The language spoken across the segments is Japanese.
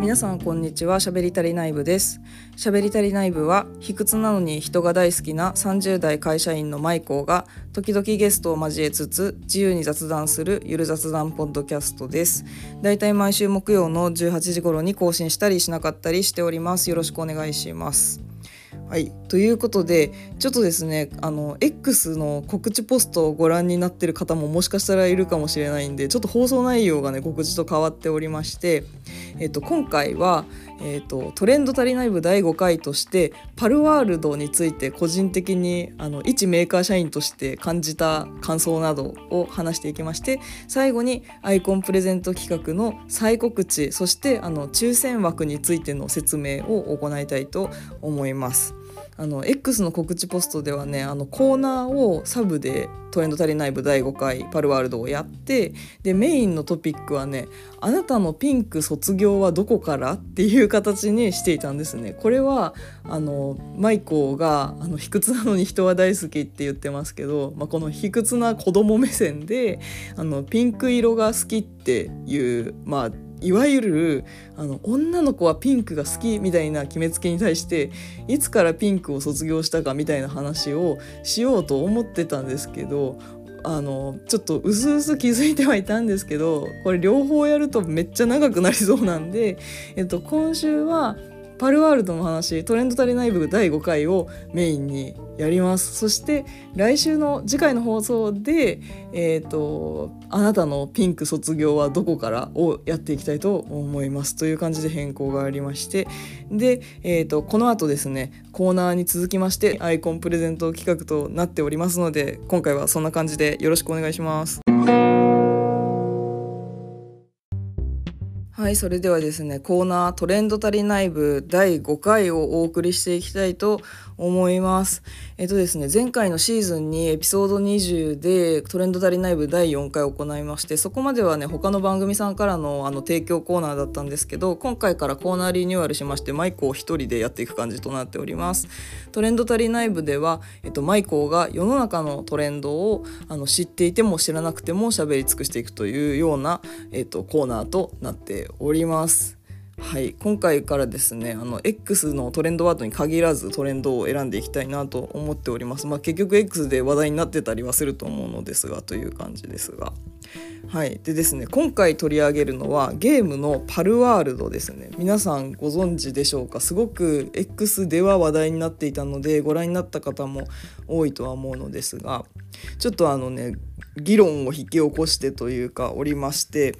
皆さんこんにちは。しゃべりたり内部です。しゃべりたり内部は卑屈なのに人が大好きな30代会社員のマイコーが時々ゲストを交えつつ自由に雑談するゆる雑談ポッドキャストです。だいたい毎週木曜の18時頃に更新したりしなかったりしております。よろしくお願いします。はいということでちょっとですねあの X の告知ポストをご覧になってる方ももしかしたらいるかもしれないんでちょっと放送内容がね告知と変わっておりまして、えっと、今回は、えっと、トレンド足りない部第5回としてパルワールドについて個人的にあの一メーカー社員として感じた感想などを話していきまして最後にアイコンプレゼント企画の再告知そしてあの抽選枠についての説明を行いたいと思います。あの X の告知ポストではねあのコーナーをサブで「トレンド足りない部第5回パルワールド」をやってでメインのトピックはね「あなたのピンク卒業はどこから?」っていう形にしていたんですね。これはあのマイコーがあの卑屈なのに人は大好きって言ってますけど、まあ、この卑屈な子供目線であのピンク色が好きっていうまあいわゆるあの女の子はピンクが好きみたいな決めつけに対していつからピンクを卒業したかみたいな話をしようと思ってたんですけどあのちょっとうすうす気づいてはいたんですけどこれ両方やるとめっちゃ長くなりそうなんで、えっと、今週はパルワールドの話トレンド足りない部第5回をメインにやります。そして来週の次回の放送でえっ、ー、とあなたのピンク卒業はどこからをやっていきたいと思います。という感じで変更がありまして。で、えーと、この後ですねコーナーに続きましてアイコンプレゼント企画となっておりますので今回はそんな感じでよろしくお願いします。はい、それではですね、コーナートレンド足りない部第5回をお送りしていきたいと思います。えっとですね、前回のシーズンにエピソード20でトレンド足りない部第4回を行いまして、そこまではね、他の番組さんからのあの提供コーナーだったんですけど、今回からコーナーリニューアルしまして、マイコを一人でやっていく感じとなっております。トレンド足りない部では、えっと、マイコが世の中のトレンドをあの知っていても知らなくても喋り尽くしていくというような、えっと、コーナーとなっております。はい。今回からですねあの X のトレンドワードに限らずトレンドを選んでいきたいなと思っております。まあ結局 X で話題になってたりはすると思うのですがという感じですがはい。でですね今回取り上げるのはゲームのパルワールドですね。皆さんご存知でしょうか？すごく X では話題になっていたのでご覧になった方も多いとは思うのですがちょっとあのね議論を引き起こしてというかおりまして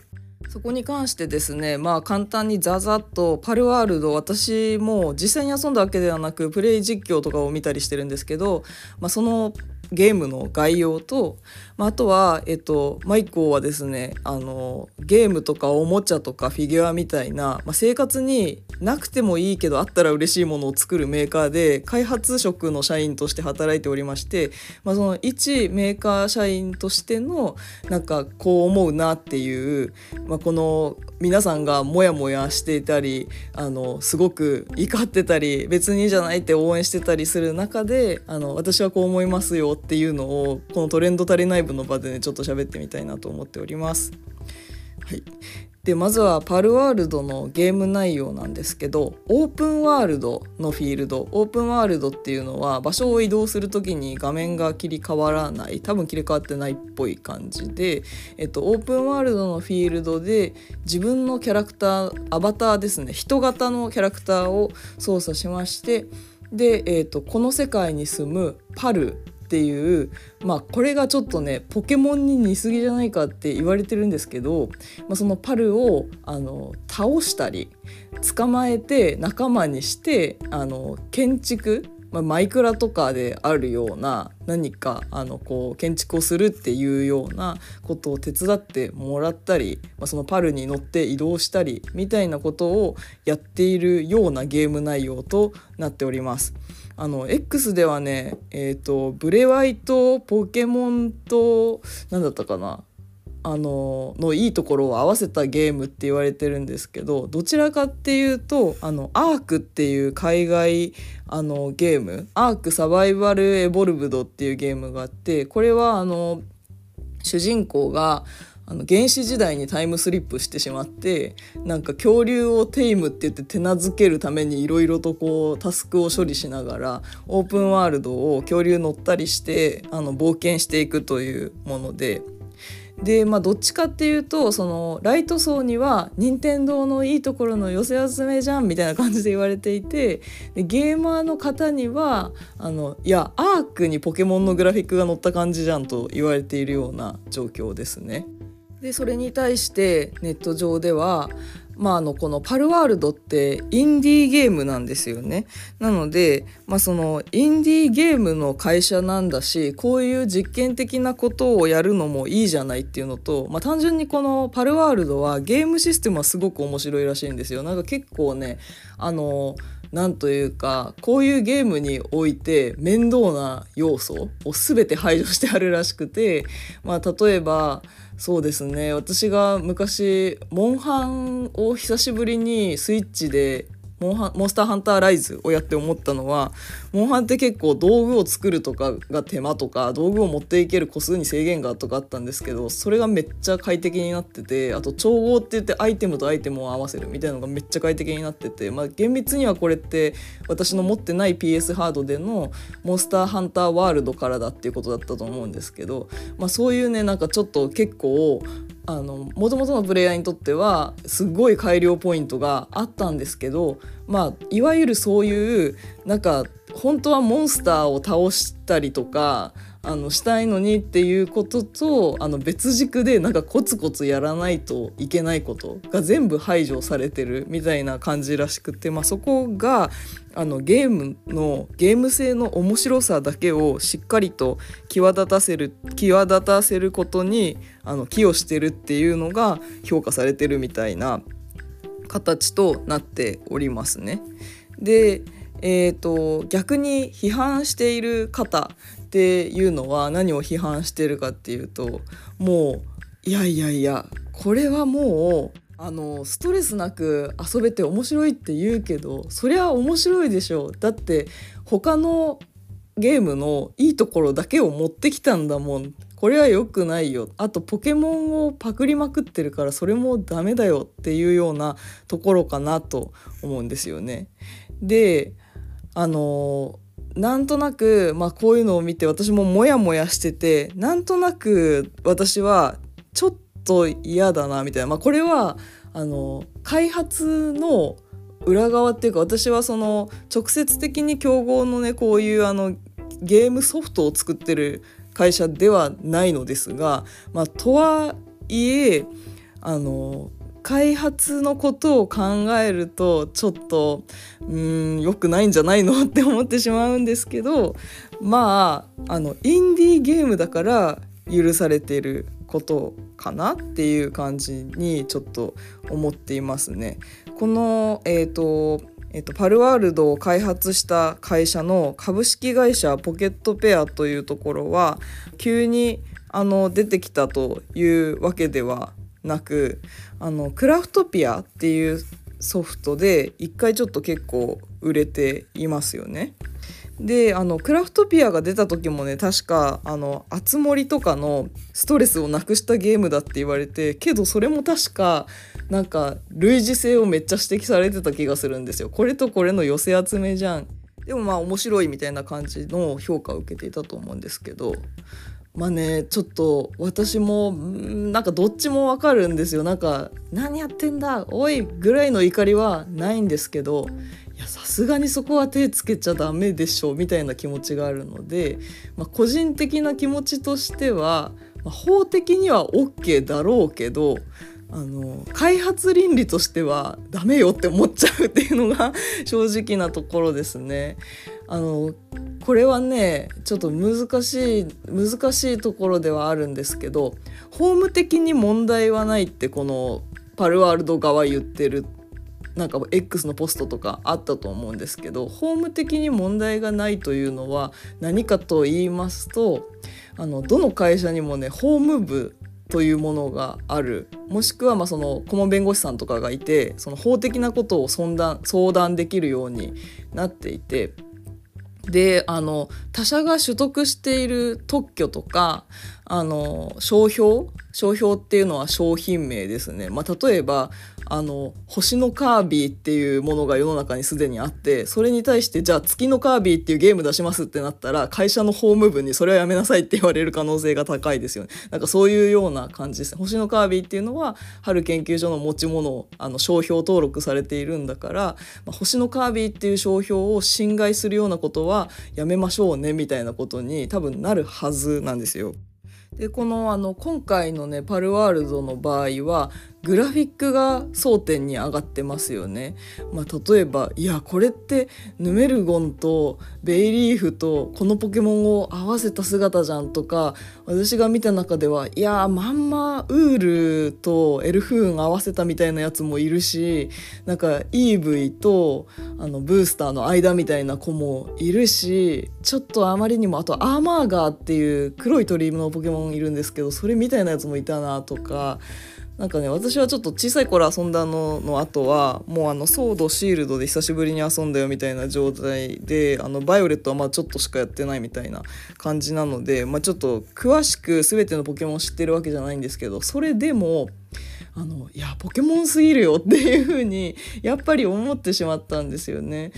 そこに関してですねまあ簡単にザザッとパルワールド私も実際に遊んだわけではなくプレイ実況とかを見たりしてるんですけど、まあ、そのゲームの概要と、まあ、あとは、えっと、マイコーはですねあのゲームとかおもちゃとかフィギュアみたいな、まあ、生活になくてもいいけどあったら嬉しいものを作るメーカーで開発職の社員として働いておりまして、まあ、その一メーカー社員としてのなんかこう思うなっていう、まあ、この皆さんがモヤモヤしていたりあのすごく怒ってたり別にじゃないって応援してたりする中であの私はこう思いますよっていうのをこのトレンド足りない部の場でねちょっと喋ってみたいなと思っております。はい、でまずはパルワールドのゲーム内容なんですけどオープンワールドのフィールド。オープンワールドっていうのは場所を移動する時に画面が切り替わらない。多分切り替わってないっぽい感じで、えっと、オープンワールドのフィールドで自分のキャラクターアバターですね。人型のキャラクターを操作しましてで、えっと、この世界に住むパルっていうまあこれがちょっとねポケモンに似すぎじゃないかって言われてるんですけど、まあ、そのパルをあの倒したり捕まえて仲間にしてあの建築まあ、マイクラとかであるような何かあのこう建築をするっていうようなことを手伝ってもらったり、まあ、そのパルに乗って移動したりみたいなことをやっているようなゲーム内容となっております。あの X ではねえっ、ー、とブレワイとポケモンと何だったかな。あののいいところを合わせたゲームって言われてるんですけどどちらかっていうとあのアークっていう海外あのゲームアークサバイバルエボルブドっていうゲームがあってこれはあの主人公があの原始時代にタイムスリップしてしまってなんか恐竜をテイムって言って手なずけるためにいろいろとこうタスクを処理しながらオープンワールドを恐竜乗ったりしてあの冒険していくというもので。でまあどっちかっていうとそのライト層には任天堂のいいところの寄せ集めじゃんみたいな感じで言われていてでゲーマーの方にはあのいやアークにポケモンのグラフィックが載った感じじゃんと言われているような状況ですね。でそれに対してネット上ではまあ、あのこのパルワールドってインディーゲームなんですよね。なので、まあ、そのインディーゲームの会社なんだしこういう実験的なことをやるのもいいじゃないっていうのと、まあ、単純にこのパルワールドはゲームシステムはすごく面白いらしいんですよ。なんか結構ねあのなんというかこういうゲームにおいて面倒な要素を全て排除してあるらしくて、まあ、例えばそうですね。私が昔モンハンを久しぶりにスイッチでモンハモンスターハンターライズをやって思ったのはモンハンって結構道具を作るとかが手間とか道具を持っていける個数に制限がとかあったんですけどそれがめっちゃ快適になっててあと調合って言ってアイテムとアイテムを合わせるみたいなのがめっちゃ快適になっててまあ厳密にはこれって私の持ってない PS ハードでのモンスターハンターワールドからだっていうことだったと思うんですけど、まあ、そういうねなんかちょっと結構あの元々のプレイヤーにとってはすごい改良ポイントがあったんですけどまあいわゆるそういうなんか本当はモンスターを倒したりとかあのしたいのにっていうこととあの別軸でなんかコツコツやらないといけないことが全部排除されてるみたいな感じらしくて、まあ、そこがあのゲームのゲーム性の面白さだけをしっかりと際立たせる際立たせることにあの寄与してるっていうのが評価されてるみたいな形となっておりますね。でえーと、逆に批判している方っていうのは何を批判してるかっていうともういやいやいやこれはもうあのストレスなく遊べて面白いって言うけどそりゃ面白いでしょだって他のゲームのいいところだけを持ってきたんだもん。これは良くないよ。あとポケモンをパクりまくってるからそれもダメだよっていうようなところかなと思うんですよね。であのなんとなく、まあ、こういうのを見て私もモヤモヤしててなんとなく私はちょっと嫌だなみたいな、まあ、これはあの開発の裏側っていうか私はその直接的に競合のねこういうあのゲームソフトを作ってる会社ではないのですが、まあ、とはいえあの開発のことを考えるとちょっとうん良くないんじゃないのって思ってしまうんですけどまああのインディーゲームだから許されてることかなっていう感じにちょっと思っていますね。この、えーとえーと、パルワールドを開発した会社の株式会社ポケットペアというところは急にあの出てきたというわけではなくあのクラフトピアっていうソフトで一回ちょっと結構売れていますよね。であのクラフトピアが出た時もね確かあの「あつ森」とかのストレスをなくしたゲームだって言われてけどそれも確かなんか類似性をめっちゃ指摘されてた気がするんですよ。これとこれの寄せ集めじゃん。でもまあ面白いみたいな感じの評価を受けていたと思うんですけどまあねちょっと私もなんかどっちもわかるんですよ。なんか何やってんだおいぐらいの怒りはないんですけどいやさすがにそこは手つけちゃダメでしょうみたいな気持ちがあるので、まあ、個人的な気持ちとしては、まあ、法的には OK だろうけどあの開発倫理としてはダメよって思っちゃうっていうのが正直なところですね。あのこれはねちょっと難しい難しいところではあるんですけど法務的に問題はないってこのパルワールド側言ってるなんか X のポストとかあったと思うんですけど法務的に問題がないというのは何かと言いますとあのどの会社にもね法務部というものがある。もしくはまあその顧問弁護士さんとかがいてその法的なことを相談相談できるようになっていて。であの他者が取得している特許とかあの商標？商標っていうのは商品名ですね、まあ、例えばあの星のカービィっていうものが世の中にすでにあってそれに対してじゃあ月のカービィっていうゲーム出しますってなったら会社の法務部にそれはやめなさいって言われる可能性が高いですよね。なんかそういうような感じです。ね星のカービィっていうのは春研究所の持ち物あの商標登録されているんだから、まあ、星のカービィっていう商標を侵害するようなことはやめましょうねみたいなことに多分なるはずなんですよ。でこのあの今回のねパルワールドの場合はグラフィックが争点に上がってますよね。まあ、例えばいやこれってヌメルゴンとベイリーフとこのポケモンを合わせた姿じゃんとか私が見た中ではいやまんまウールとエルフーン合わせたみたいなやつもいるしなんかイーブイとあのブースターの間みたいな子もいるしちょっとあまりにもあとアーマーガーっていう黒い鳥のポケモンいるんですけどそれみたいなやつもいたなとか。なんかね私はちょっと小さい頃遊んだのの後はもうあのソードシールドで久しぶりに遊んだよみたいな状態であのバイオレットはまあちょっとしかやってないみたいな感じなので、まあ、ちょっと詳しく全てのポケモンを知ってるわけじゃないんですけどそれでもあのいやポケモンすぎるよっていう風にやっぱり思ってしまったんですよね。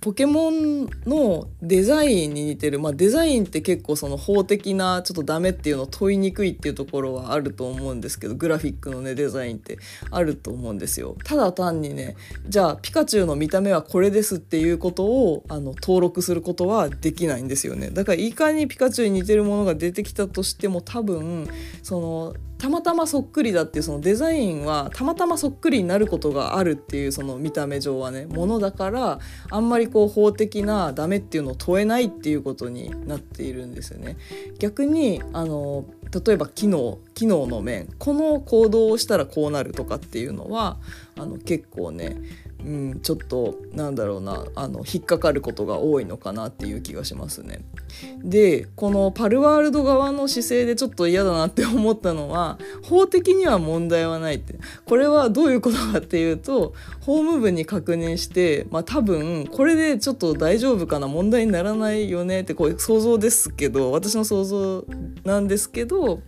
ポケモンのデザインに似てる、まあ、デザインって結構その法的なちょっとダメっていうのを問いにくいっていうところはあると思うんですけどグラフィックのねデザインってあると思うんですよ。ただ単にねじゃあピカチュウの見た目はこれですっていうことをあの登録することはできないんですよね。だからいかにピカチュウに似てるものが出てきたとしても多分そのたまたまそっくりだっていうそのデザインはたまたまそっくりになることがあるっていうその見た目上はねものだからあんまりこう法的なダメっていうのを問えないっていうことになっているんですよね。逆にあの例えば機能機能の面この行動をしたらこうなるとかっていうのはあの結構ねうん、ちょっとなんだろうなあの引っかかることが多いのかなっていう気がしますね。でこのパルワールド側の姿勢でちょっと嫌だなって思ったのは法的には問題はないって。これはどういうことかっていうと法務部に確認してまあ多分これでちょっと大丈夫かな問題にならないよねってこういう想像ですけど私の想像なんですけど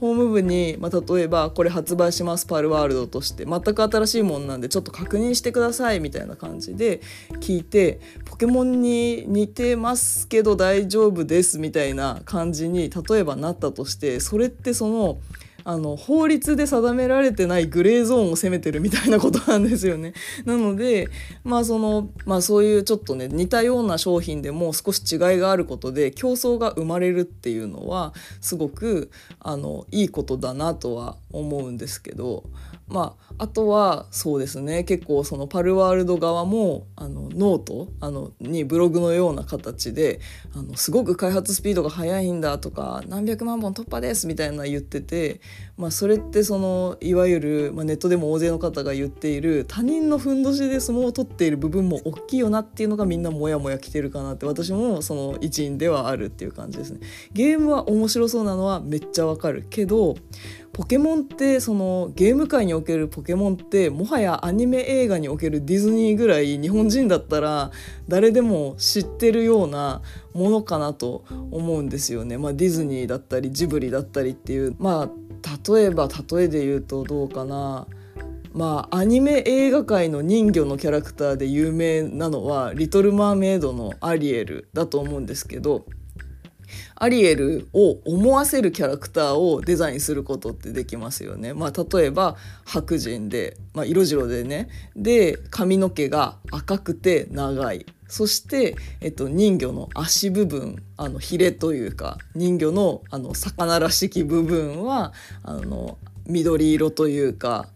法務部に、まあ、例えばこれ発売しますパルワールドとして。全く新しいもんなんでちょっと確認してください。みたいな感じで聞いてポケモンに似てますけど大丈夫ですみたいな感じに例えばなったとしてそれってそのあの法律で定められてないグレーゾーンを攻めてるみたいなことなんですよね。なのでまあそのまあそういうちょっとね似たような商品でも少し違いがあることで競争が生まれるっていうのはすごくあのいいことだなとは思うんですけどまあ、あとはそうですね結構そのパルワールド側もあのノートあのにブログのような形であのすごく開発スピードが速いんだとか何百万本突破ですみたいな言ってて、まあ、それってそのいわゆる、まあ、ネットでも大勢の方が言っている他人のふんどしで相撲を取っている部分も大きいよなっていうのがみんなモヤモヤ来てるかなって私もその一員ではあるっていう感じですね。ゲームは面白そうなのはめっちゃわかるけどポケモンってそのゲーム界におけるポケモンってもはやアニメ映画におけるディズニーぐらい日本人だったら誰でも知ってるようなものかなと思うんですよね。まあ、ディズニーだったりジブリだったりっていうまあ例えば例えで言うとどうかな。まあアニメ映画界の人魚のキャラクターで有名なのは「リトル・マーメイド」のアリエルだと思うんですけどアリエルを思わせるキャラクターをデザインすることってできますよね。まあ、例えば白人で、まあ、色白でね。で髪の毛が赤くて長い。そして、えっと、人魚の足部分あのヒレというか人魚のあの魚らしき部分はあの緑色というか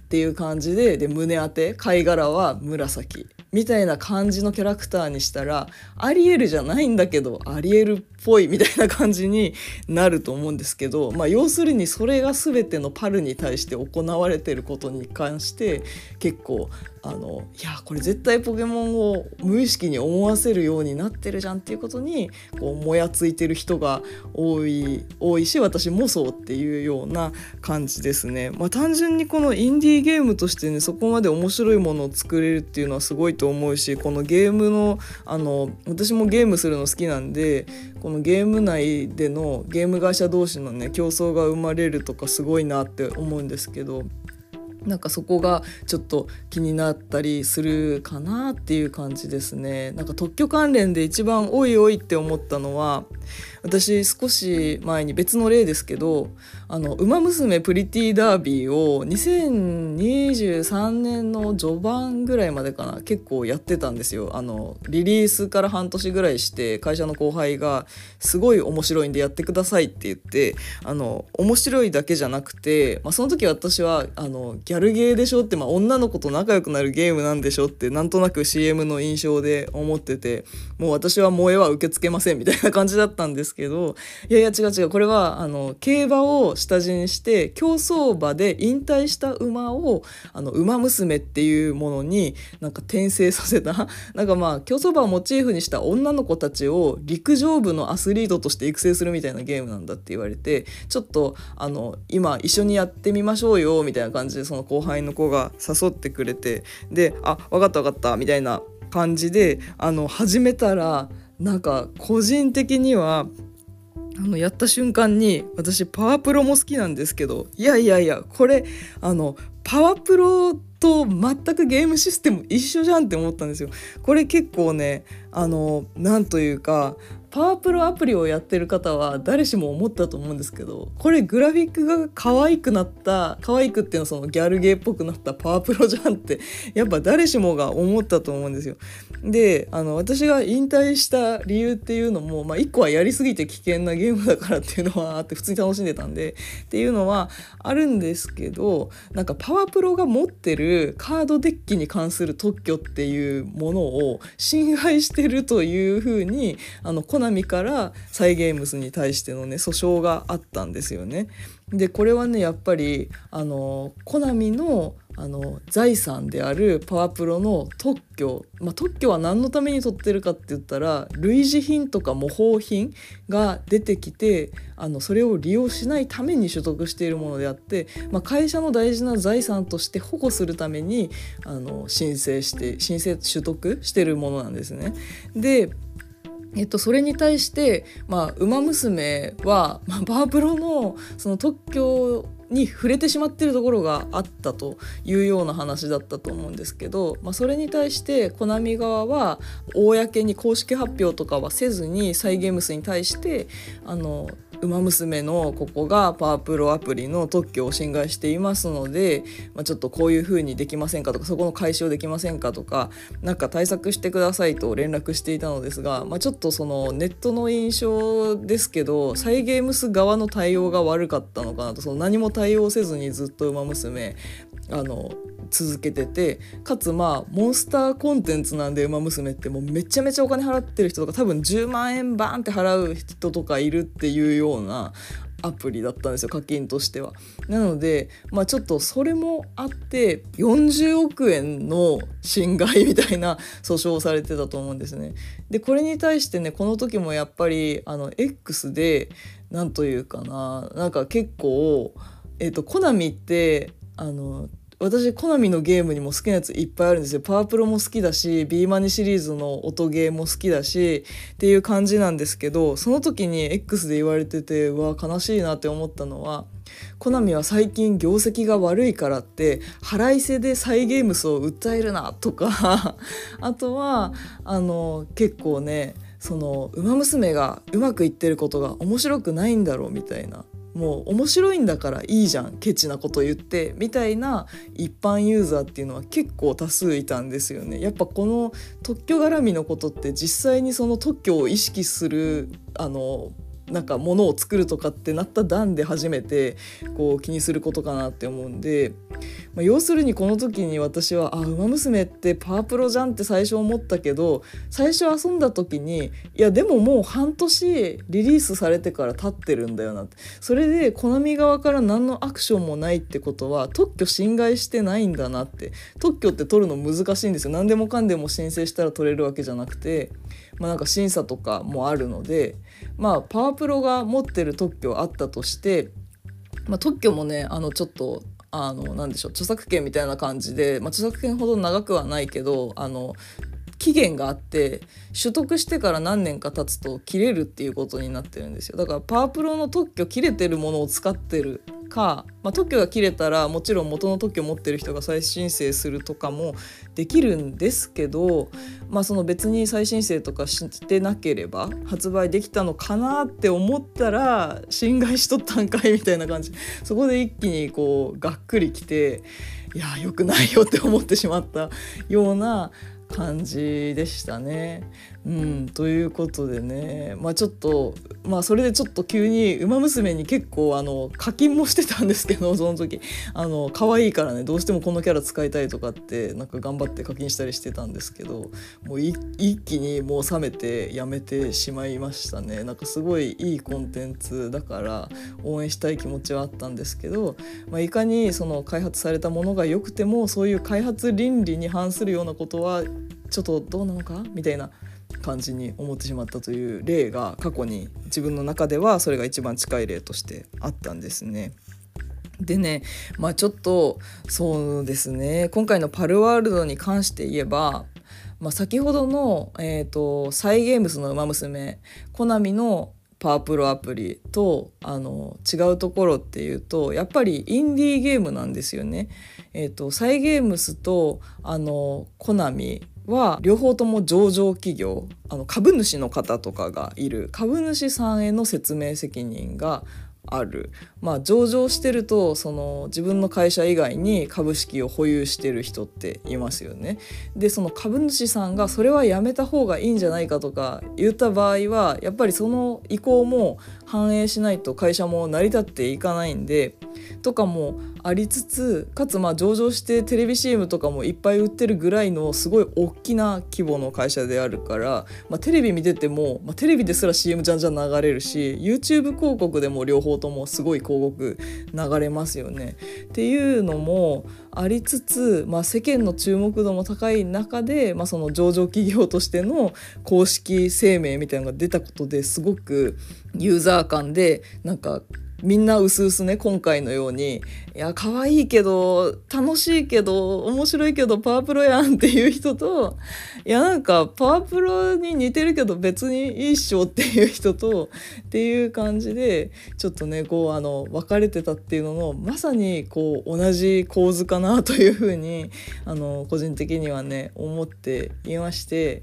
っていう感じでで胸当て貝殻は紫。みたいな感じのキャラクターにしたらアリエルじゃないんだけどアリエルっぽいみたいな感じになると思うんですけど、まあ、要するにそれが全てのパルに対して行われてることに関して結構あのいやこれ絶対ポケモンを無意識に思わせるようになってるじゃんっていうことにこうもやついてる人が多い多いし私もそうっていうような感じですね。まあ、単純にこのインディーゲームとしてねそこまで面白いものを作れるっていうのはすごいと思うしこのゲームのあの私もゲームするの好きなんでこののゲーム内でのゲーム会社同士のね競争が生まれるとかすごいなって思うんですけど。なんかそこがちょっと気になったりするかなっていう感じですね。なんか特許関連で一番おいおいって思ったのは私少し前に別の例ですけど「あのウマ娘プリティダービー」を2023年の序盤ぐらいまでかな結構やってたんですよあのリリースから半年ぐらいして会社の後輩が「すごい面白いんでやってください」って言ってあの面白いだけじゃなくて、まあ、その時私はあのギャルゲーでしょって、まあ、女の子と仲良くなるゲームなんでしょってなんとなく CM の印象で思っててもう私は萌えは受け付けませんみたいな感じだったんですけどいやいや違う違うこれはあの競馬を下地にして競走馬で引退した馬をあの馬娘っていうものになんか転生させた なんかまあ競走馬をモチーフにした女の子たちを陸上部のアスリートとして育成するみたいなゲームなんだって言われてちょっとあの今一緒にやってみましょうよみたいな感じでそのの後輩の子が誘ってくれてで「あ分かった分かった」みたいな感じであの始めたらなんか個人的にはあのやった瞬間に私パワープロも好きなんですけどいやいやいやこれあのパワープロと全くゲームシステム一緒じゃんって思ったんですよ。これ結構ねあのなんというかパワープロアプリをやってる方は誰しも思ったと思うんですけどこれグラフィックが可愛くなった可愛くっていうのはそのギャルゲーっぽくなったパワープロじゃんってやっぱ誰しもが思ったと思うんですよ。であの私が引退した理由っていうのも、まあ、1個はやりすぎて危険なゲームだからっていうのはあって普通に楽しんでたんでっていうのはあるんですけどなんかパワープロが持ってるカードデッキに関する特許っていうものを侵害してるというふうにあのコナミからサイ・ゲームスに対してのね訴訟があったんですよね。でこれはねやっぱりあのコナミのあの財産であるパワプロの特許、まあ、特許は何のために取ってるかって言ったら類似品とか模倣品が出てきてあのそれを利用しないために取得しているものであって、まあ、会社の大事な財産として保護するためにあの申請して申請取得してるものなんですね。でえっと、それに対して、まあ、ウマ娘は、まあ、バープロのその特許に触れてしまってるところがあったというような話だったと思うんですけど、まあ、それに対してコナミ側は公に公式発表とかはせずにサイ・ゲームスに対してあのウマ娘のここがパワープロアプリの特許を侵害していますので、まあ、ちょっとこういうふうにできませんかとかそこの解消できませんかとか何か対策してくださいと連絡していたのですが、まあ、ちょっとそのネットの印象ですけどサイ・ゲームス側の対応が悪かったのかなとその何も対応せずにずっとウマ娘あの続けててかつまあモンスターコンテンツなんで「ウマ娘」ってもうめちゃめちゃお金払ってる人とか多分10万円バーンって払う人とかいるっていうようなアプリだったんですよ課金としては。なのでまあちょっとそれもあって40億円の侵害みたいな訴訟をされてたと思うんですね。でこれに対してねこの時もやっぱりあの X で何というかななんか結構えっ、とコナミってあの私コナミのゲームにも好きなやついっぱいあるんですよ。パワープロも好きだし、ビーマニシリーズの音ゲーも好きだしっていう感じなんですけど、その時に X で言われてて、うわ、悲しいなって思ったのは、コナミは最近業績が悪いからって腹いせでサイ・ゲームスを訴えるなとか あとはあの結構ねその「ウマ娘」がうまくいってることが面白くないんだろうみたいなもう面白いんだからいいじゃんケチなこと言ってみたいな一般ユーザーっていうのは結構多数いたんですよね。やっぱこの特許絡みのことって実際にその特許を意識するあのなんか物を作るとかってなった段で初めてこう気にすることかなって思うんで、まあ、要するにこの時に私は「あウマ娘ってパワープロじゃん」って最初思ったけど最初遊んだ時にいやでももう半年リリースされてから経ってるんだよなってそれでコナミ側から何のアクションもないってことは特許侵害してないんだなって特許って取るの難しいんですよ何でもかんでも申請したら取れるわけじゃなくて。まあ、なんか審査とかもあるので、まあ、パワプロが持ってる特許あったとして、まあ、特許もねあのちょっとあのなんでしょう著作権みたいな感じで、まあ、著作権ほど長くはないけどあの期限があって取得してから何年か経つと切れるっていうことになってるんですよ。だからパワープロの特許切れてるものを使ってるか、まあ、特許が切れたらもちろん元の特許を持ってる人が再申請するとかもできるんですけど、まあ、その別に再申請とかしてなければ発売できたのかなって思ったら侵害しとったんかいみたいな感じ。そこで一気にこうがっくりきていや良くないよって思ってしまったような感じでしたね。うん、ということでね、まあ、ちょっと、まあ、それでちょっと急に「ウマ娘」に結構あの課金もしてたんですけどその時。あの可愛いからねどうしてもこのキャラ使いたいとかってなんか頑張って課金したりしてたんですけどもう一気にもう冷めてやめてしまいましたね。なんかすごいいいコンテンツだから応援したい気持ちはあったんですけど、まあ、いかにその開発されたものが良くてもそういう開発倫理に反するようなことはちょっとどうなのか？みたいな感じに思ってしまったという例が過去に自分の中ではそれが一番近い例としてあったんですね。でねまあちょっとそうですね今回のパルワールドに関して言えば、まあ、先ほどの、えーと、サイ・ゲームスの「ウマ娘」コナミのパワープロアプリとあの違うところっていうとやっぱりインディーゲームなんですよね。えーと、サイ・ゲームスとあのコナミは両方とも上場企業あの株主の方とかがいる。株主さんへの説明責任がある、まあ、上場してるとその自分の会社以外に株式を保有してる人っていますよね。でその株主さんがそれはやめた方がいいんじゃないかとか言った場合はやっぱりその意向も反映しないと会社も成り立っていかないんでとかもありつつかつまあ上場してテレビ CM とかもいっぱい売ってるぐらいのすごい大きな規模の会社であるから、まあ、テレビ見てても、まあ、テレビですら CM じゃんじゃん流れるし YouTube 広告でも両方ともすごい広告流れますよね。っていうのもありつつ、まあ、世間の注目度も高い中で、まあ、その上場企業としての公式声明みたいなのが出たことですごくユーザー間でなんかみんなうすうすね今回のようにいや可愛いけど楽しいけど面白いけどパワープロやんっていう人といやなんかパワープロに似てるけど別にいいっしょっていう人とっていう感じでちょっとねこうあの分かれてたっていうののまさにこう同じ構図かなというふうにあの個人的にはね思っていまして。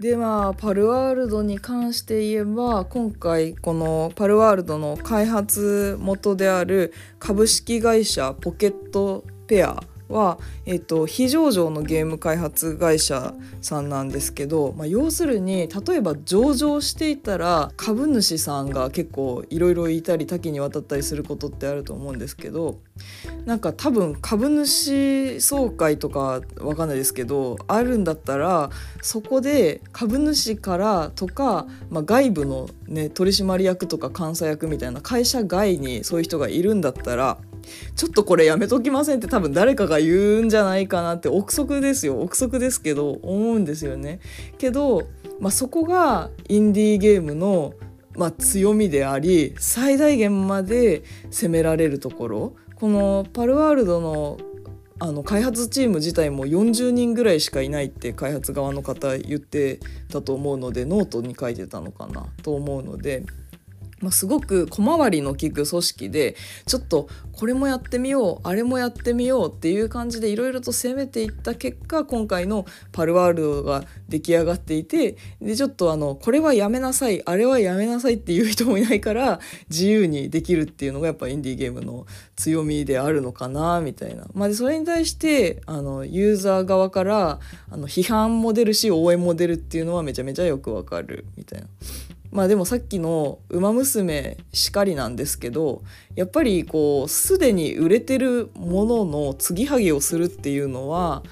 でまあパルワールドに関して言えば今回このパルワールドの開発元である株式会社ポケットペアは、えーと、非上場のゲーム開発会社さんなんですけど、まあ、要するに例えば上場していたら株主さんが結構いろいろいたり多岐にわたったりすることってあると思うんですけどなんか多分株主総会とかわかんないですけどあるんだったらそこで株主からとか、まあ、外部の、ね、取締役とか監査役みたいな会社外にそういう人がいるんだったらちょっとこれやめときませんって多分誰かが言うんじゃないかなって憶測ですよ憶測ですけど思うんですよね。けど、まあ、そこがインディーゲームのまあ、強みであり最大限まで攻められるところこのパルワールドのあの開発チーム自体も40人ぐらいしかいないって開発側の方言ってたと思うのでノートに書いてたのかなと思うのでまあ、すごく小回りの利く組織でちょっとこれもやってみようあれもやってみようっていう感じでいろいろと攻めていった結果今回のパルワールドが出来上がっていてでちょっとあのこれはやめなさいあれはやめなさいっていう人もいないから自由にできるっていうのがやっぱインディーゲームの強みであるのかなみたいな。まあ、でそれに対してあのユーザー側からあの批判も出るし応援も出るっていうのはめちゃめちゃよくわかるみたいな。まあでもさっきの「ウマ娘」しかりなんですけどやっぱりこうすでに売れてるものの継ぎはぎをするっていうのは、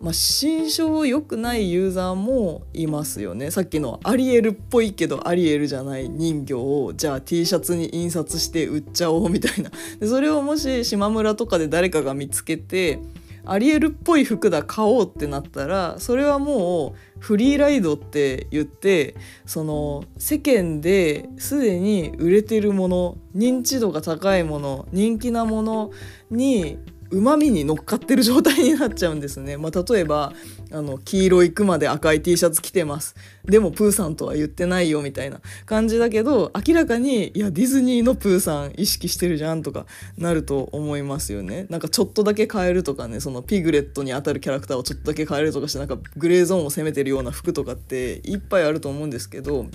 まあ、心象良くないユーザーもいますよね。さっきのアリエルっぽいけどアリエルじゃない人形をじゃあ T シャツに印刷して売っちゃおうみたいな。でそれをもし島村とかで誰かが見つけてアリエルっぽい服だ買おうってなったらそれはもうフリーライドって言ってその世間ですでに売れてるもの認知度が高いもの人気なものにうまみに乗っかってる状態になっちゃうんですね。まあ、例えばあの黄色いクマで赤い T シャツ着てますでもプーさんとは言ってないよみたいな感じだけど明らかにいやディズニーのプーさん意識してるじゃんとかなると思いますよね。なんかちょっとだけ変えるとかねそのピグレットに当たるキャラクターをちょっとだけ変えるとかしてなんかグレーゾーンを攻めてるような服とかっていっぱいあると思うんですけど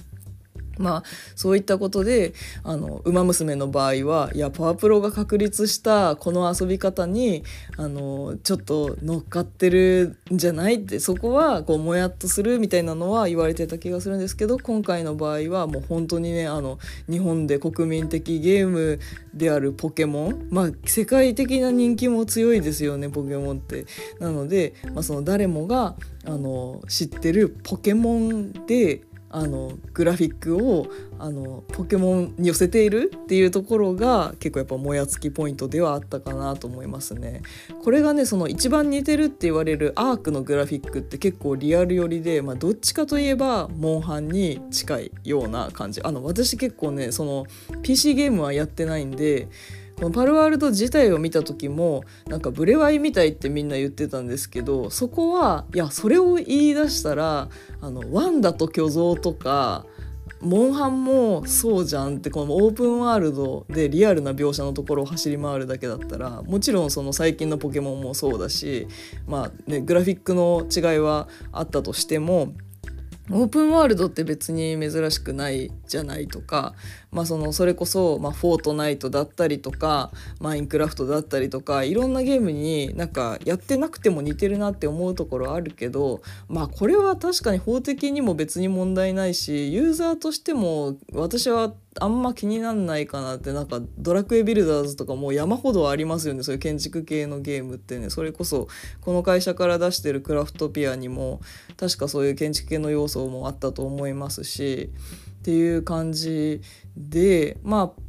まあそういったことで「あのウマ娘」の場合はいやパワプロが確立したこの遊び方にあのちょっと乗っかってるんじゃないってそこはこうもやっとするみたいなのは言われてた気がするんですけど今回の場合はもう本当にねあの日本で国民的ゲームであるポケモンまあ世界的な人気も強いですよねポケモンって。なので、まあ、その誰もがあの知ってるポケモンであのグラフィックをあのポケモンに寄せているっていうところが結構やっぱもやつきポイントではあったかなと思いますね。これがねその一番似てるって言われるアークのグラフィックって結構リアル寄りで、まあ、どっちかといえばモンハンに近いような感じあの私結構ねその PC ゲームはやってないんでこのパルワールド自体を見た時もなんかブレワイみたいってみんな言ってたんですけどそこはいやそれを言い出したらあのワンダと巨像とかモンハンもそうじゃんってこのオープンワールドでリアルな描写のところを走り回るだけだったらもちろんその最近のポケモンもそうだしまあねグラフィックの違いはあったとしてもオープンワールドって別に珍しくないじゃないとか、まあ、そのそれこそ、まあ、フォートナイトだったりとかマインクラフトだったりとかいろんなゲームになんかやってなくても似てるなって思うところあるけどまあこれは確かに法的にも別に問題ないしユーザーとしても私はあんま気になんないかなってなんかドラクエビルダーズとかもう山ほどありますよね。そういう建築系のゲームってね。それこそこの会社から出してるクラフトピアにも確かそういう建築系の要素もあったと思いますしっていう感じでまあ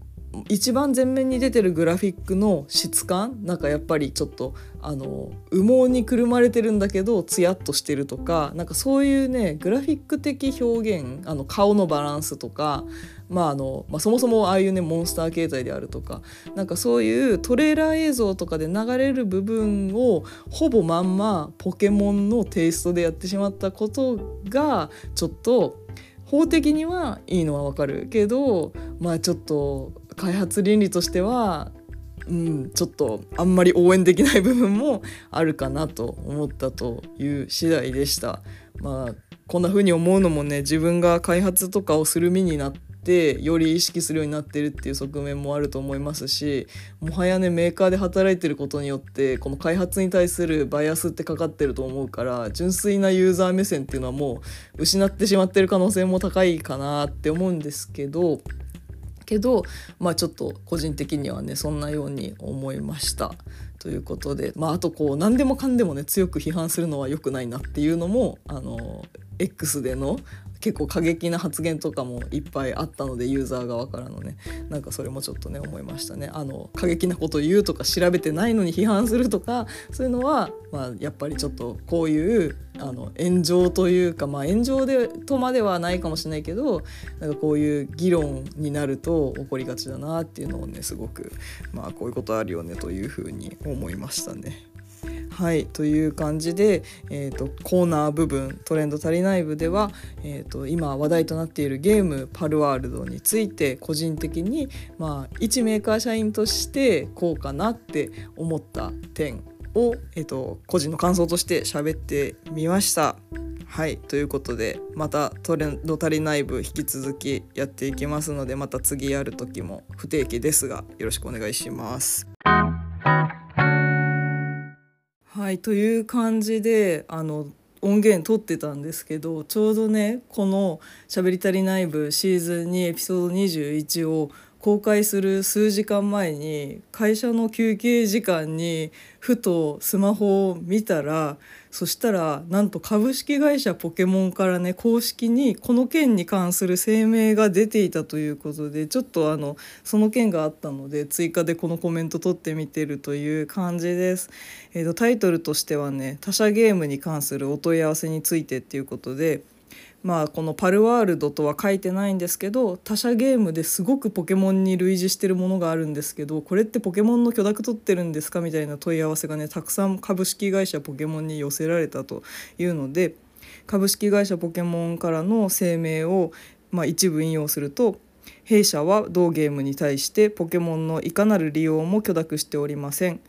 一番前面に出てるグラフィックの質感なんかやっぱりちょっとあの羽毛にくるまれてるんだけどツヤっとしてるとかなんかそういうねグラフィック的表現あの顔のバランスとか、まああのまあ、そもそもああいうねモンスター形態であるとかなんかそういうトレーラー映像とかで流れる部分をほぼまんまポケモンのテイストでやってしまったことがちょっと法的にはいいのはわかるけどまあちょっと開発倫理としてはうん、ちょっとあんまり応援できない部分もあるかなと思ったという次第でした。まあこんな風に思うのもね自分が開発とかをする身になってより意識するようになってるっていう側面もあると思いますしもはやねメーカーで働いてることによってこの開発に対するバイアスってかかってると思うから純粋なユーザー目線っていうのはもう失ってしまってる可能性も高いかなって思うんですけどけどまあちょっと個人的にはねそんなように思いました。ということで、まあ、あとこう何でもかんでもね強く批判するのは良くないなっていうのもあの X での結構過激な発言とかもいっぱいあったのでユーザー側からのねなんかそれもちょっとね思いましたねあの過激なことを言うとか調べてないのに批判するとかそういうのは、まあ、やっぱりちょっとこういうあの炎上というか、まあ、炎上でとまではないかもしれないけどなんかこういう議論になると起こりがちだなっていうのをねすごくまあこういうことあるよねというふうに思いましたね。はいという感じで、えーと、コーナー部分トレンド足りない部では、えーと、今話題となっているゲームパルワールドについて個人的に、まあ、一メーカー社員としてこうかなって思った点を、えーと個人の感想として喋ってみました。はいということでまたトレンド足りない部引き続きやっていきますのでまた次やる時も不定期ですがよろしくお願いします。はいという感じであの音源撮ってたんですけどちょうどねこの「しゃべり足りない部」シーズン2エピソード21を公開する数時間前に会社の休憩時間にふとスマホを見たらそしたらなんと株式会社ポケモンからね公式にこの件に関する声明が出ていたということでちょっとあのその件があったので追加でこのコメント取ってみてるという感じです。えーと、タイトルとしてはね他社ゲームに関するお問い合わせについてっていうことでまあこのパルワールドとは書いてないんですけど他社ゲームですごくポケモンに類似してるものがあるんですけどこれってポケモンの許諾取ってるんですかみたいな問い合わせがねたくさん株式会社ポケモンに寄せられたというので株式会社ポケモンからの声明を、まあ、一部引用すると弊社は同ゲームに対してポケモンのいかなる利用も許諾しておりません。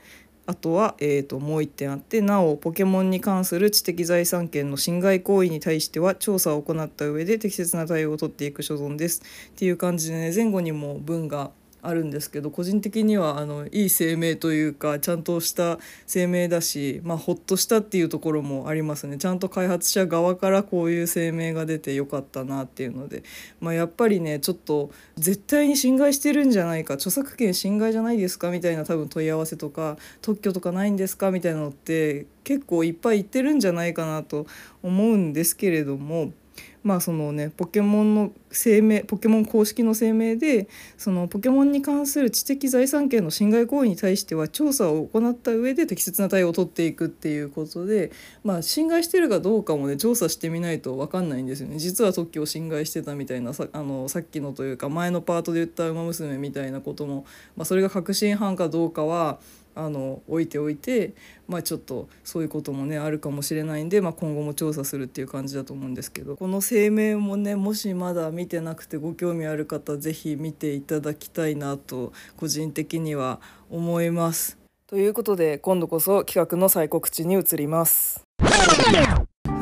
あとは、えーと、もう1点あってなおポケモンに関する知的財産権の侵害行為に対しては調査を行った上で適切な対応を取っていく所存です。っていう感じでね前後にも文があるんですけど個人的にはあのいい声明というかちゃんとした声明だし、まあ、ほっとしたっていうところもありますねちゃんと開発者側からこういう声明が出てよかったなっていうので、まあ、やっぱりねちょっと絶対に侵害してるんじゃないか著作権侵害じゃないですかみたいな多分問い合わせとか特許とかないんですかみたいなのって結構いっぱい言ってるんじゃないかなと思うんですけれども。まあそのねポケモンの声明ポケモン公式の声明でそのポケモンに関する知的財産権の侵害行為に対しては調査を行った上で適切な対応を取っていくっていうことで、まあ、侵害してるかどうかもね調査してみないと分かんないんですよね。実は特許を侵害してたみたいなさあのさっきのというか前のパートで言った「ウマ娘」みたいなことも、まあ、それが確信犯かどうかはあの置いておいて、まあ、ちょっとそういうこともねあるかもしれないんで、まあ、今後も調査するっていう感じだと思うんですけどこの声明もねもしまだ見てなくてご興味ある方是非見ていただきたいなと個人的には思います。ということで今度こそ企画の再告知に移ります。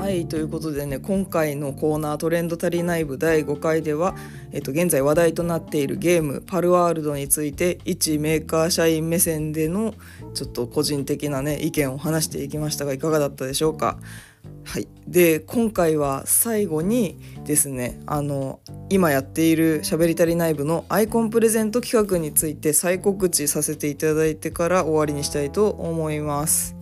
はいということでね今回のコーナー「トレンド足りない部」第5回では、えっと、現在話題となっているゲーム「パルワールド」について一メーカー社員目線でのちょっと個人的なね意見を話していきましたがいかがだったでしょうか。はい、で今回は最後にですねあの今やっている「しゃべり足りない部」のアイコンプレゼント企画について再告知させていただいてから終わりにしたいと思います。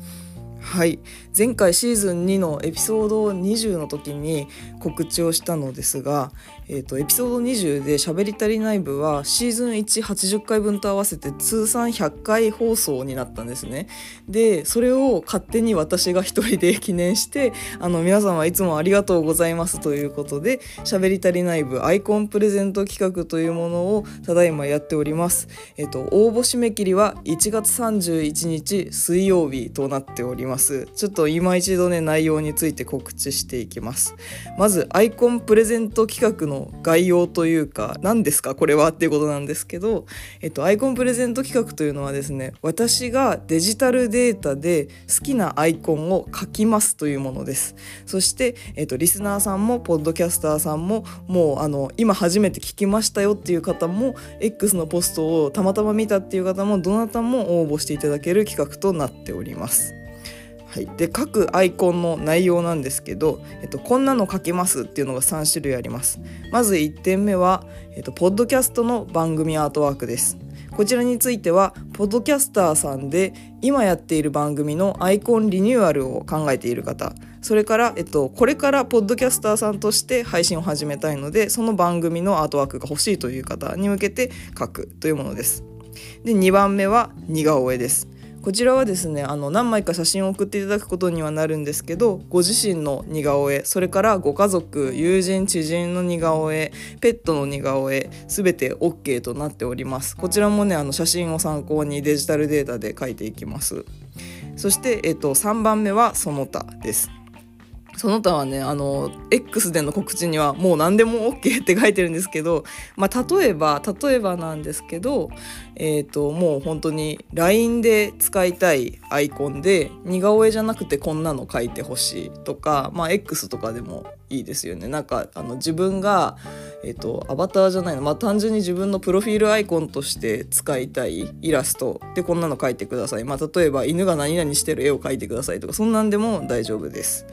はい。前回シーズン2のエピソード20の時に告知をしたのですが、えーと、エピソード20で「しゃべり足りない部」はシーズン180回分と合わせて通算100回放送になったんですね。でそれを勝手に私が一人で記念してあの皆様いつもありがとうございますということで「しゃべり足りない部」アイコンプレゼント企画というものをただいまやっております。え、ー、と応募締め切りは1月31日水曜日となっております。ちょっとと今一度ね内容について告知していきますまずアイコンプレゼント企画の概要というか何ですかこれはっていうことなんですけど、えっと、アイコンプレゼント企画というのはですね私がデジタルデータで好きなアイコンを書きますというものですそして、えっと、リスナーさんもポッドキャスターさんももうあの今初めて聞きましたよっていう方も X のポストをたまたま見たっていう方もどなたも応募していただける企画となっております。はい、で各アイコンの内容なんですけど、えっと、こんなの書けますっていうのが3種類あります。まず1点目は、えっと、ポッドキャストの番組アートワークです。こちらについてはポッドキャスターさんで今やっている番組のアイコンリニューアルを考えている方。それから、えっと、これからポッドキャスターさんとして配信を始めたいのでその番組のアートワークが欲しいという方に向けて書くというものです。で2番目は似顔絵です。こちらはですねあの何枚か写真を送っていただくことにはなるんですけどご自身の似顔絵それからご家族友人知人の似顔絵ペットの似顔絵全て OK となっております。こちらもねあの写真を参考にデジタルデータで描いていきます。そして、えっと、3番目はその他です。その他はねあの X での告知にはもう何でも OK って書いてるんですけど、まあ、例えば例えばなんですけど、えーと、もう本当に LINE で使いたいアイコンで似顔絵じゃなくてこんなの書いてほしいとか、まあ、X とかでもいいですよね。なんかあの自分が、えーと、アバターじゃないの、まあ、単純に自分のプロフィールアイコンとして使いたいイラストでこんなの書いてください、まあ、例えば犬が何々してる絵を描いてくださいとかそんなんでも大丈夫です。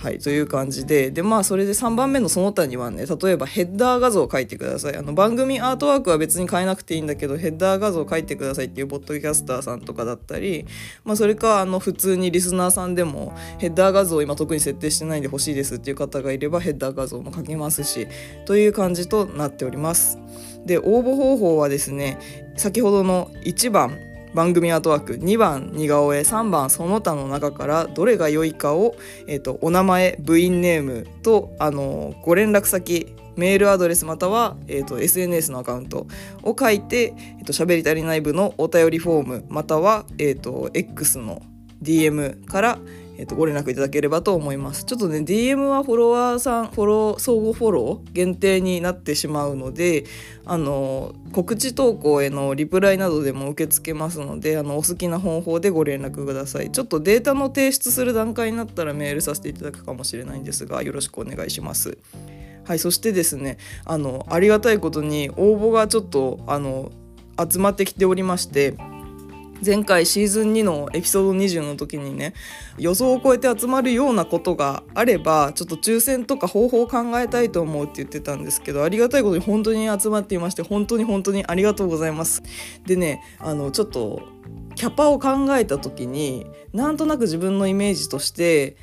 はいという感じででまあそれで3番目のその他にはね例えばヘッダー画像を書いてくださいあの番組アートワークは別に変えなくていいんだけどヘッダー画像を書いてくださいっていうポッドキャスターさんとかだったり、まあ、それかあの普通にリスナーさんでもヘッダー画像を今特に設定してないんで欲しいですっていう方がいればヘッダー画像も書けますしという感じとなっております。で応募方法はですね先ほどの1番番組アートワーク2番似顔絵3番その他の中からどれが良いかを、えーと、お名前部員ネームとあのご連絡先メールアドレスまたは、えーと、SNS のアカウントを書いて「えーと、喋り足りない部」のお便りフォームまたは、えーと、X の DM から、えー、とご連絡いただければと思います。ちょっとね DM はフォロワーさんフォロー相互フォロー限定になってしまうのであの告知投稿へのリプライなどでも受け付けますのであのお好きな方法でご連絡ください。ちょっとデータの提出する段階になったらメールさせていただくかもしれないんですがよろしくお願いします。はいそしてですねあのありがたいことに応募がちょっとあの集まってきておりまして前回シーズン2のエピソード20の時にね予想を超えて集まるようなことがあればちょっと抽選とか方法を考えたいと思うって言ってたんですけどありがたいことに本当に集まっていまして本当に本当にありがとうございます。でねあのちょっとキャパを考えた時になんとなく自分のイメージとして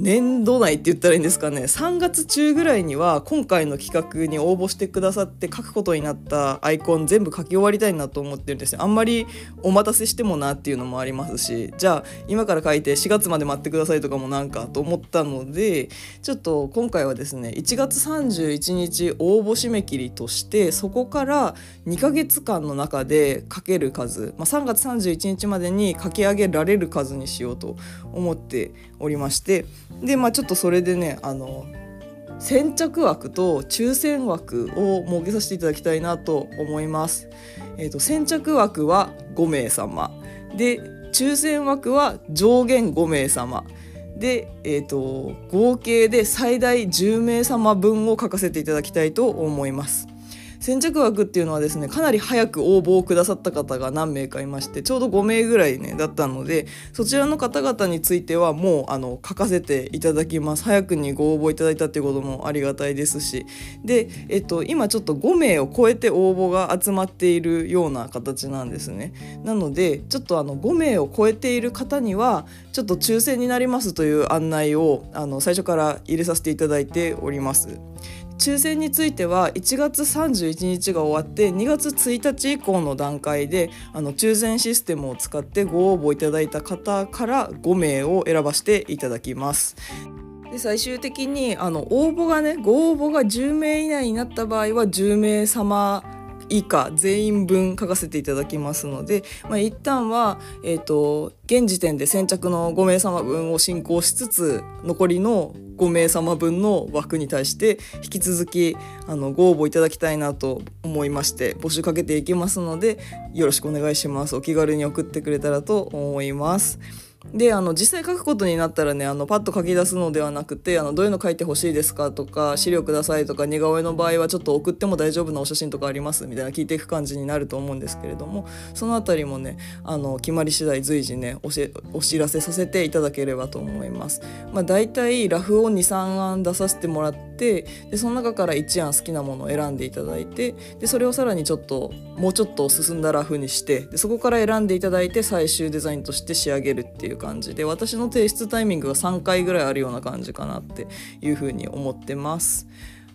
年度内って言ったらいいんですかね。3月中ぐらいには今回の企画に応募してくださって書くことになったアイコン全部書き終わりたいなと思ってるんですよ。あんまりお待たせしてもなっていうのもありますし。じゃあ今から書いて4月まで待ってくださいとかもなんかと思ったのでちょっと今回はですね1月31日応募締め切りとしてそこから2ヶ月間の中で書ける数、まあ、3月31日までに書き上げられる数にしようと思っておりましてでまあちょっとそれでねあの先着枠と抽選枠を設けさせていただきたいなと思います。えーと、先着枠は5名様で抽選枠は上限5名様で、えーと合計で最大10名様分を書かせていただきたいと思います。先着枠っていうのはですねかなり早く応募をくださった方が何名かいましてちょうど5名ぐらいねだったのでそちらの方々についてはもうあの書かせていただきます。早くにご応募いただいたっていうこともありがたいですし。で、えっと、今ちょっと5名を超えて応募が集まっているような形なんですね。なのでちょっとあの5名を超えている方にはちょっと抽選になりますという案内をあの最初から入れさせていただいております。抽選については1月31日が終わって2月1日以降の段階であの抽選システムを使ってご応募いただいた方から5名を選ばせていただきます。で最終的にあの応募がねご応募が10名以内になった場合は10名様以下全員分書かせていただきますので、まあ、一旦は、えーと、現時点で先着の5名様分を進行しつつ残りの5名様分の枠に対して引き続きあのご応募いただきたいなと思いまして募集かけていきますのでよろしくお願いしますお気軽に送ってくれたらと思います。であの実際書くことになったらねあのパッと書き出すのではなくてあのどういうの書いてほしいですかとか資料くださいとか似顔絵の場合はちょっと送っても大丈夫なお写真とかありますみたいな聞いていく感じになると思うんですけれどもその辺りもねあの決まり次第随時ねおお知らせさせていただければと思います。まあ、大体ラフを23案出させてもらってでその中から1案好きなものを選んでいただいてでそれをさらにちょっともうちょっと進んだラフにしてでそこから選んでいただいて最終デザインとして仕上げるっていう感じで私の提出タイミングが3回ぐらいあるような感じかなっていうふうに思ってます。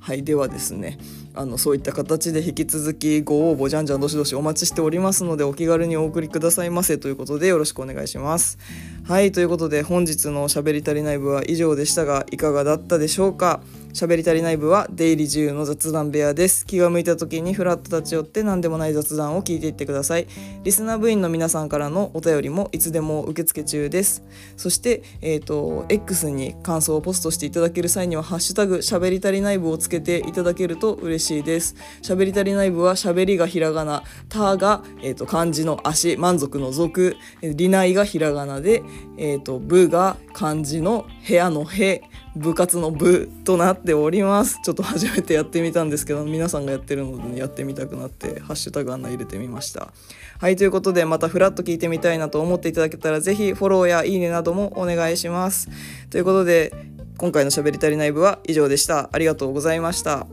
はいではですねあのそういった形で引き続きご応募じゃんじゃんどしどしお待ちしておりますのでお気軽にお送りくださいませということでよろしくお願いします。はいということで本日のしゃべり足りない部は以上でしたがいかがだったでしょうか？喋り足りない部は出入り自由の雑談部屋です。気が向いた時にフラッと立ち寄って何でもない雑談を聞いていってください。リスナー部員の皆さんからのお便りもいつでも受付中です。そしてえっ、ー、と X に感想をポストしていただける際にはハッシュタグ喋り足りない部をつけていただけると嬉しいです。喋り足りない部は喋りがひらがなたがえっ、ー、と漢字の足満足の属りないがひらがなでえ、ー、と部が漢字の部屋の部部活の部となっております。ちょっと初めてやってみたんですけど皆さんがやってるので、ねやってみたくなってハッシュタグ案内入れてみました。はいということでまたフラッと聞いてみたいなと思っていただけたら是非フォローやいいねなどもお願いします。ということで今回のしゃべり足りない部は以上でした。ありがとうございました。